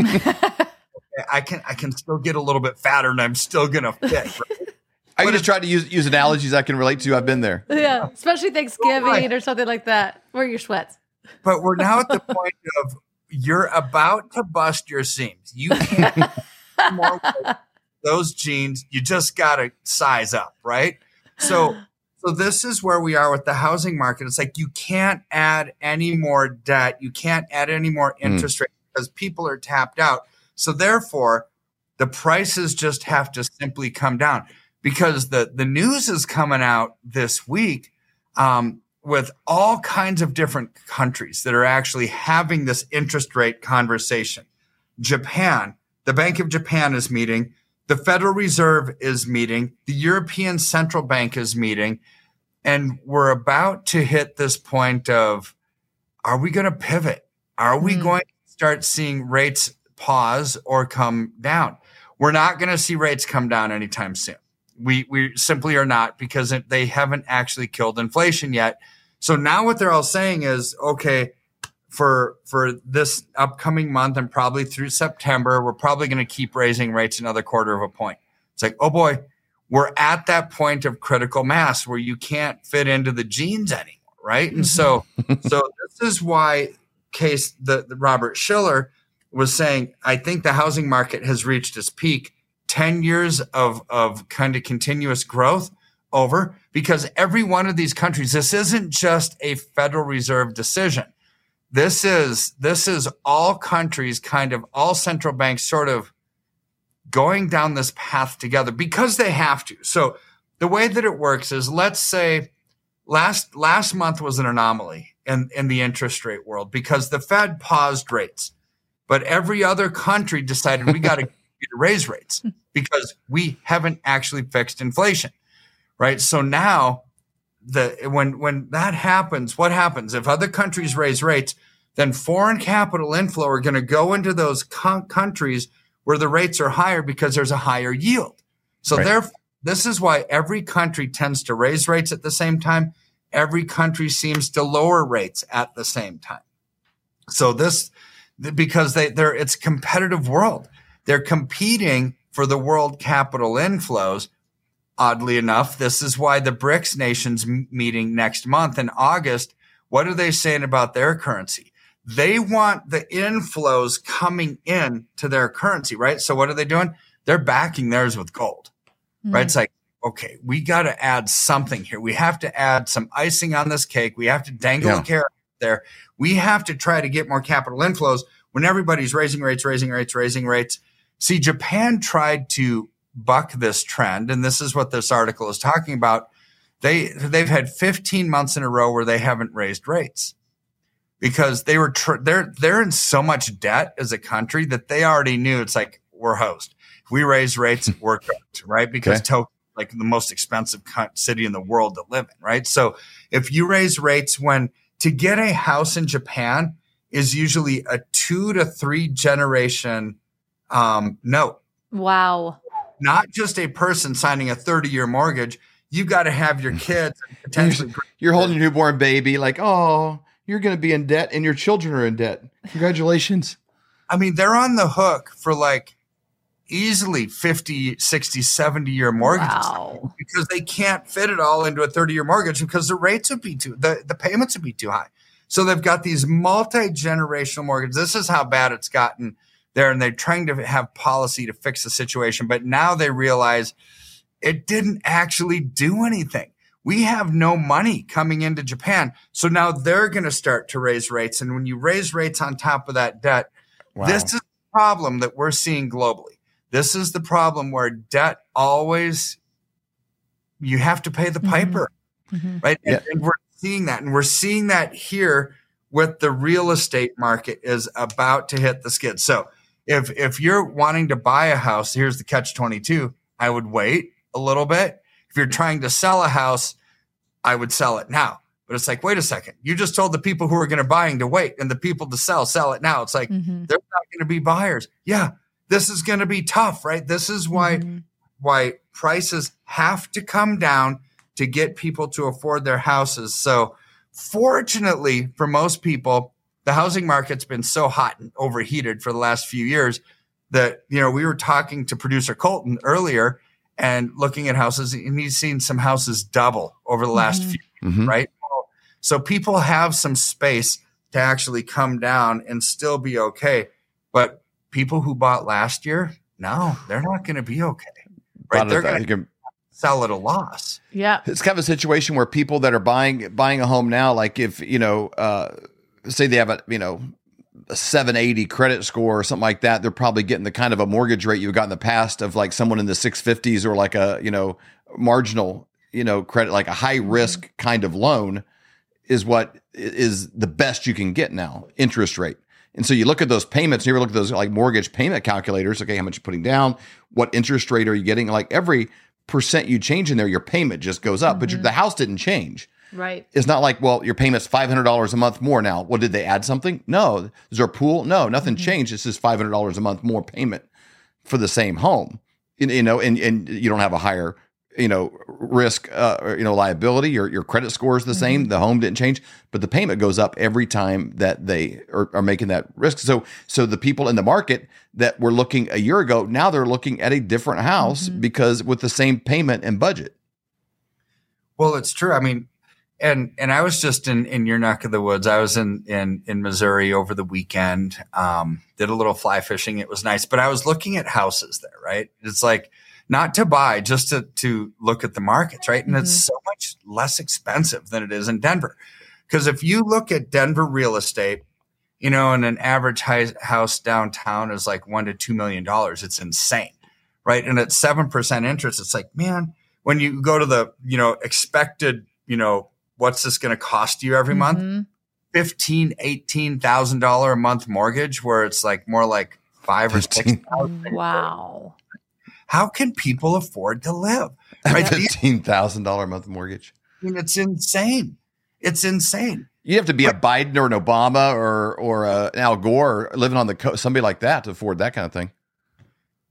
I can I can still get a little bit fatter and I'm still gonna fit. right? I can just try to use use analogies I can relate to. I've been there. Yeah, especially Thanksgiving Right. or something like that. Wear your sweats. But we're now at the point of you're about to bust your seams. You can't more weight. Those jeans. You just gotta size up, right? So so this is where we are with the housing market. It's like you can't add any more debt. You can't add any more interest rate because people are tapped out. So therefore, the prices just have to simply come down because the the news is coming out this week um, with all kinds of different countries that are actually having this interest rate conversation. Japan, the Bank of Japan is meeting, the Federal Reserve is meeting, the European Central Bank is meeting, and we're about to hit this point of are we going to pivot? Are we hmm. going to start seeing rates pause or come down? We're not going to see rates come down anytime soon. We we simply are not because they haven't actually killed inflation yet. So now what they're all saying is okay for for this upcoming month and probably through September, we're probably going to keep raising rates another quarter of a point. It's like, oh boy, we're at that point of critical mass where you can't fit into the jeans anymore, right? And so mm-hmm. so this is why case the, the Robert Shiller was saying, I think the housing market has reached its peak. 10 years of, of kind of continuous growth over because every one of these countries, this isn't just a Federal Reserve decision. This is, this is all countries kind of all central banks sort of going down this path together because they have to. So the way that it works is let's say last last month was an anomaly in, in the interest rate world because the Fed paused rates, but every other country decided we got to raise rates because we haven't actually fixed inflation, right? So now the when when that happens, what happens if other countries raise rates? Then foreign capital inflow are going to go into those co- countries where the rates are higher because there's a higher yield. So Right. therefore, this is why every country tends to raise rates at the same time. Every country seems to lower rates at the same time. So this, because they, they're, it's a competitive world. They're competing for the world capital inflows. Oddly enough, this is why the BRICS nations meeting next month in August. What are they saying about their currency? They want the inflows coming in to their currency, right? So what are they doing? They're backing theirs with gold, hmm. right? It's like, okay, we got to add something here. We have to add some icing on this cake. We have to dangle Yeah. a carrot there. We have to try to get more capital inflows when everybody's raising rates, raising rates, raising rates. See, Japan tried to buck this trend, and this is what this article is talking about. They they've had 15 months in a row where they haven't raised rates because they were tr- they're they're in so much debt as a country that they already knew it's like we're host. If we raise rates, we're cooked, right? Because Okay. Tokyo like the most expensive city in the world to live in, right? So if you raise rates when to get a house in Japan is usually a two to three generation um, note, Wow. Not just a person signing a 30 year mortgage. You've got to have your kids and potentially. You're holding your newborn baby, like, oh, you're going to be in debt, and your children are in debt. Congratulations. I mean, they're on the hook for like easily 50, 60, 70 year mortgages Wow. because they can't fit it all into a 30 year mortgage because the rates would be too, the, the payments would be too high. So they've got these multi generational mortgages. This is how bad it's gotten there. And they're trying to have policy to fix the situation. But now they realize it didn't actually do anything. We have no money coming into Japan. So now they're going to start to raise rates. And when you raise rates on top of that debt, this is the problem that we're seeing globally. This is the problem where debt always, you have to pay the mm-hmm. piper, mm-hmm. right? And, and we're seeing that. And we're seeing that here with the real estate market is about to hit the skid. So if, if you're wanting to buy a house, here's the catch 22. I would wait a little bit. If you're trying to sell a house, I would sell it now But it's like, wait a second. You just told the people who are going to buying to wait and the people to sell, sell it now. It's like, Mm-hmm. there's not going to be buyers. Yeah. This is going to be tough, right? This is why, Mm-hmm. why prices have to come down to get people to afford their houses. So fortunately for most people, the housing market's been so hot and overheated for the last few years that, you know, we were talking to producer Colton earlier and looking at houses and he's seen some houses double over the last Mhm. few Mhm. right? So people have some space to actually come down and still be okay. But people who bought last year, no, they're not going to be okay. Right? Lot They're going to can- sell at a loss. Yeah. it's kind of a situation where people that are buying buying a home now, like if you know, uh, say they have a you know a 780 credit score or something like that, they're probably getting the kind of a mortgage rate you got in the past of like someone in the 650s or like a you know marginal you know credit like a high mm-hmm. risk kind of loan is what is the best you can get now interest rate. And so you look at those payments, you ever look at those like mortgage payment calculators, okay, how much you're putting down, what interest rate are you getting? Like every percent you change in there, your payment just goes up, but mm-hmm. the house didn't change. Right. It's not like, well, your payment's five hundred dollars a month more now. Well, did they add something? No. Is there a pool? No, nothing mm-hmm. changed. It's just five hundred dollars a month more payment for the same home. You, you know, and and you don't have a higher, you know, risk, uh, or, you know, liability. Your your credit score is the mm-hmm. same. The home didn't change, but the payment goes up every time that they are, are making that risk. So so the people in the market that were looking a year ago now they're looking at a different house mm-hmm. because with the same payment and budget. Well, it's true. I mean, and and I was just in in your neck of the woods. I was in in in Missouri over the weekend. Um, did a little fly fishing. It was nice, but I was looking at houses there. Right, it's like not to buy, just to to look at the markets. Right, and it's so much less expensive than it is in Denver. Because if you look at Denver real estate, you know, and an average high, house downtown is like one to two million dollars. It's insane, right? And at seven percent interest, it's like, man, when you go to the, you know, expected, you know, what's this going to cost you every month? Mm-hmm. Fifteen, eighteen thousand dollar a month mortgage, where it's like more like five or six. Wow. How can people afford to live? Right? These- Fifteen thousand dollar a month mortgage. I mean, it's insane. It's insane. You have to be a Biden or an Obama or or an Al Gore living on the coast, somebody like that to afford that kind of thing.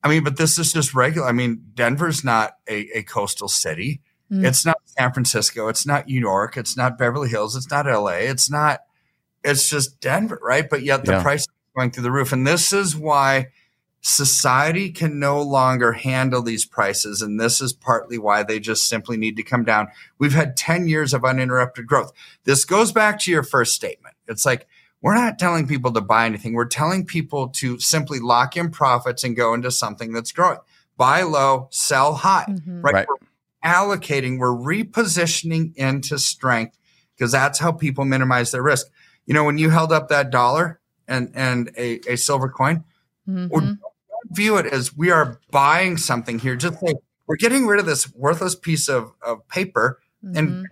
I mean, but this is just regular. I mean, Denver's not a, a coastal city. Mm. It's not San Francisco. It's not New York. It's not Beverly Hills. It's not LA. It's not, it's just Denver, right? But yet the Yeah. price is going through the roof. And this is why society can no longer handle these prices. And this is partly why they just simply need to come down. We've had 10 years of uninterrupted growth. This goes back to your first statement. It's like, we're not telling people to buy anything. We're telling people to simply lock in profits and go into something that's growing. Buy low, sell high, right? Right. We're allocating, we're repositioning into strength because that's how people minimize their risk. You know, when you held up that dollar and, and a, a silver coin, or mm-hmm. don't view it as we are buying something here. Just say we're getting rid of this worthless piece of, of paper and mm-hmm.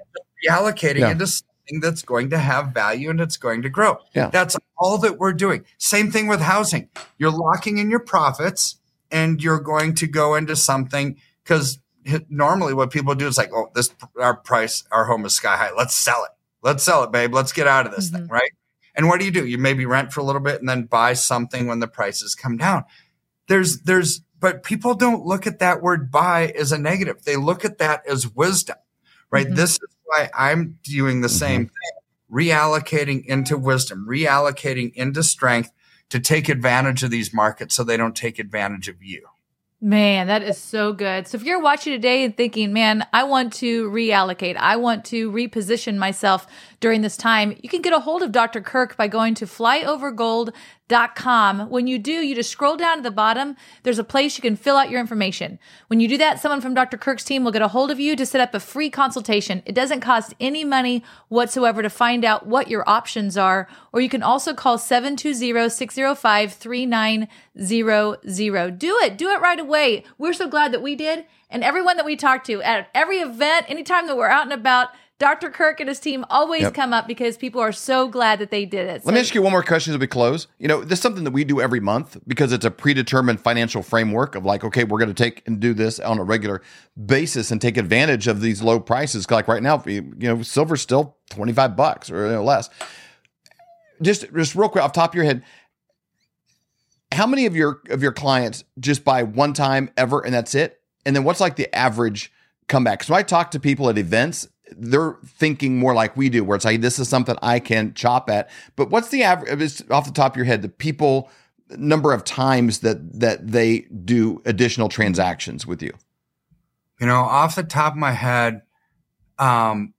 reallocating Yeah. into something that's going to have value and it's going to grow. Yeah. That's all that we're doing. Same thing with housing. You're locking in your profits and you're going to go into something because normally what people do is like, oh, this our price, our home is sky high. Let's sell it. Let's sell it, babe. Let's get out of this thing, mm-hmm. right? And what do you do? You maybe rent for a little bit and then buy something when the prices come down. There's there's but people don't look at that word buy as a negative. They look at that as wisdom. Right? Mm-hmm. This is why I'm doing the same mm-hmm. thing. Reallocating into wisdom, reallocating into strength to take advantage of these markets so they don't take advantage of you. Man, that is so good. So if you're watching today and thinking, man, I want to reallocate, I want to reposition myself during this time, you can get a hold of Dr. Kirk by going to flyovergold.com. When you do, you just scroll down to the bottom. There's a place you can fill out your information. When you do that, someone from Dr. Kirk's team will get a hold of you to set up a free consultation. It doesn't cost any money whatsoever to find out what your options are, or you can also call 720-605-3900. Do it. Do it right away. We're so glad that we did. And everyone that we talked to at every event, anytime that we're out and about, Dr. Kirk and his team always Yep. come up because people are so glad that they did it. Let me ask you one more question as we close. You know, this is something that we do every month because it's a predetermined financial framework of like, okay, we're going to take and do this on a regular basis and take advantage of these low prices. Like right now, you know, silver's still 25 bucks or you know, less. Just, just real quick off top of your head, how many of your of your clients just buy one time ever and that's it? And then what's like the average comeback? So I talk to people at events, they're thinking more like we do, where it's like this is something I can chop at. But what's the average off the top of your head, the people number of times that that they do additional transactions with you? You know, off the top of my head, um,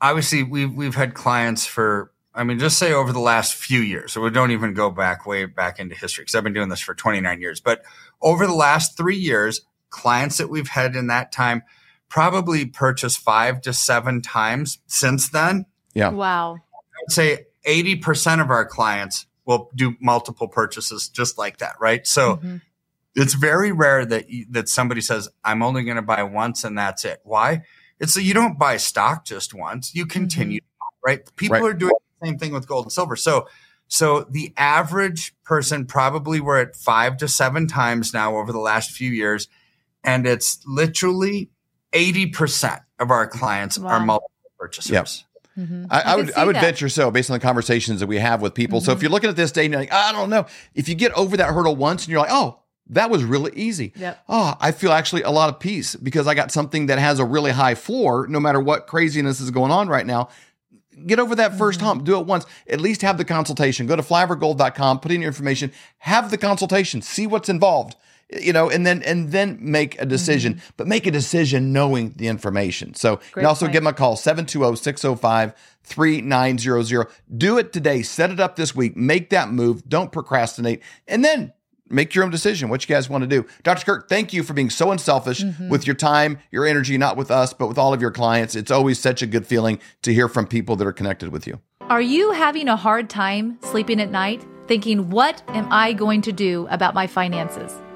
obviously we've we've had clients for I mean, just say over the last few years. So we don't even go back way back into history because I've been doing this for 29 years. But over the last three years, clients that we've had in that time probably purchased five to seven times since then. Yeah. Wow. I'd say 80% of our clients will do multiple purchases just like that, right? So mm-hmm. it's very rare that you, that somebody says, "I'm only going to buy once and that's it." Why? It's so you don't buy stock just once; you mm-hmm. continue, right? People Right. are doing the same thing with gold and silver. So, so the average person probably we're at five to seven times now over the last few years, and it's literally eighty percent of our clients are multiple purchasers. Yep. I, I, would I would venture so based on the conversations that we have with people. So if you're looking at this day and you're like, I don't know, if you get over that hurdle once and you're like, oh, that was really easy. Yep. Oh, I feel actually a lot of peace because I got something that has a really high floor, no matter what craziness is going on right now. Get over that 1st hump. Do it once. At least have the consultation. Go to flyovergold.com, put in your information, have the consultation, see what's involved. You know, and then and then make a decision, but make a decision knowing the information. So you Great can also point. give them a call 720-605-3900. Do it today. Set it up this week. Make that move. Don't procrastinate. And then make your own decision what you guys want to do. Dr. Kirk, thank you for being so unselfish Mm-hmm. with your time, your energy, not with us, but with all of your clients. It's always such a good feeling to hear from people that are connected with you. Are you having a hard time sleeping at night, thinking, what am I going to do about my finances?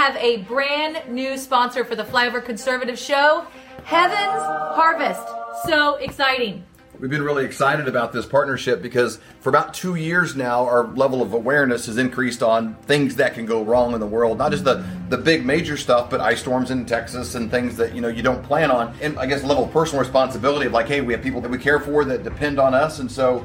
Have a brand new sponsor for the Flyover Conservative Show Heaven's Harvest. So exciting. We've been really excited about this partnership because for about two years now, our level of awareness has increased on things that can go wrong in the world. Not just the, the big major stuff, but ice storms in Texas and things that you know you don't plan on. And I guess level of personal responsibility of like, hey, we have people that we care for that depend on us, and so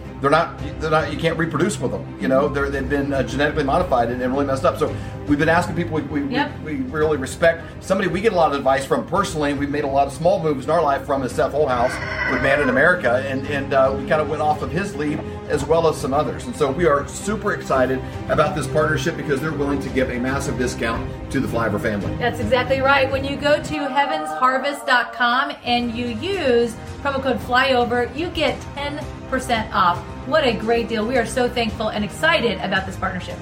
they're not they're not you can't reproduce with them you know they're, they've been uh, genetically modified and, and really messed up so we've been asking people we, we, Yep. we, we really respect. Somebody we get a lot of advice from personally, we've made a lot of small moves in our life from is Seth Holehouse with Man in America, and, and uh, we kind of went off of his lead as well as some others. And so we are super excited about this partnership because they're willing to give a massive discount to the Flyover family. That's exactly right. When you go to heavensharvest.com and you use promo code FLYOVER, you get 10% off. What a great deal. We are so thankful and excited about this partnership.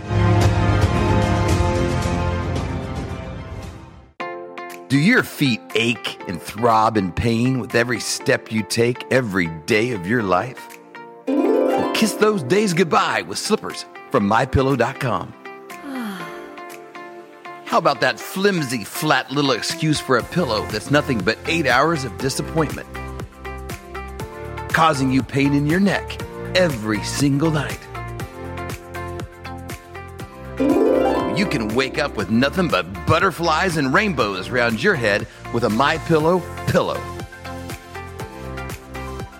Do your feet ache and throb in pain with every step you take every day of your life? Well, kiss those days goodbye with slippers from mypillow.com. How about that flimsy, flat little excuse for a pillow that's nothing but eight hours of disappointment? Causing you pain in your neck every single night. You can wake up with nothing but butterflies and rainbows around your head with a My Pillow pillow.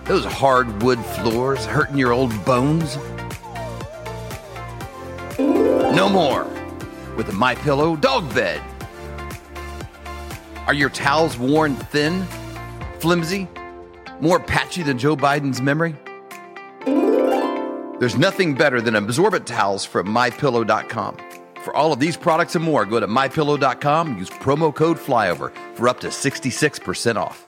Those hardwood floors hurting your old bones? No more with a My Pillow dog bed. Are your towels worn thin, flimsy, more patchy than Joe Biden's memory? There's nothing better than absorbent towels from mypillow.com. For all of these products and more, go to mypillow.com use promo code FLYOVER for up to 66% off.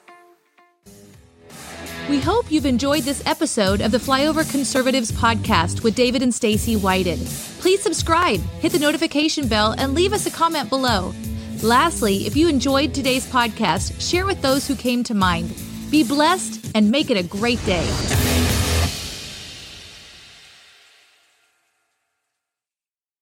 We hope you've enjoyed this episode of the Flyover Conservatives podcast with David and Stacy Whited. Please subscribe, hit the notification bell, and leave us a comment below. Lastly, if you enjoyed today's podcast, share with those who came to mind. Be blessed and make it a great day.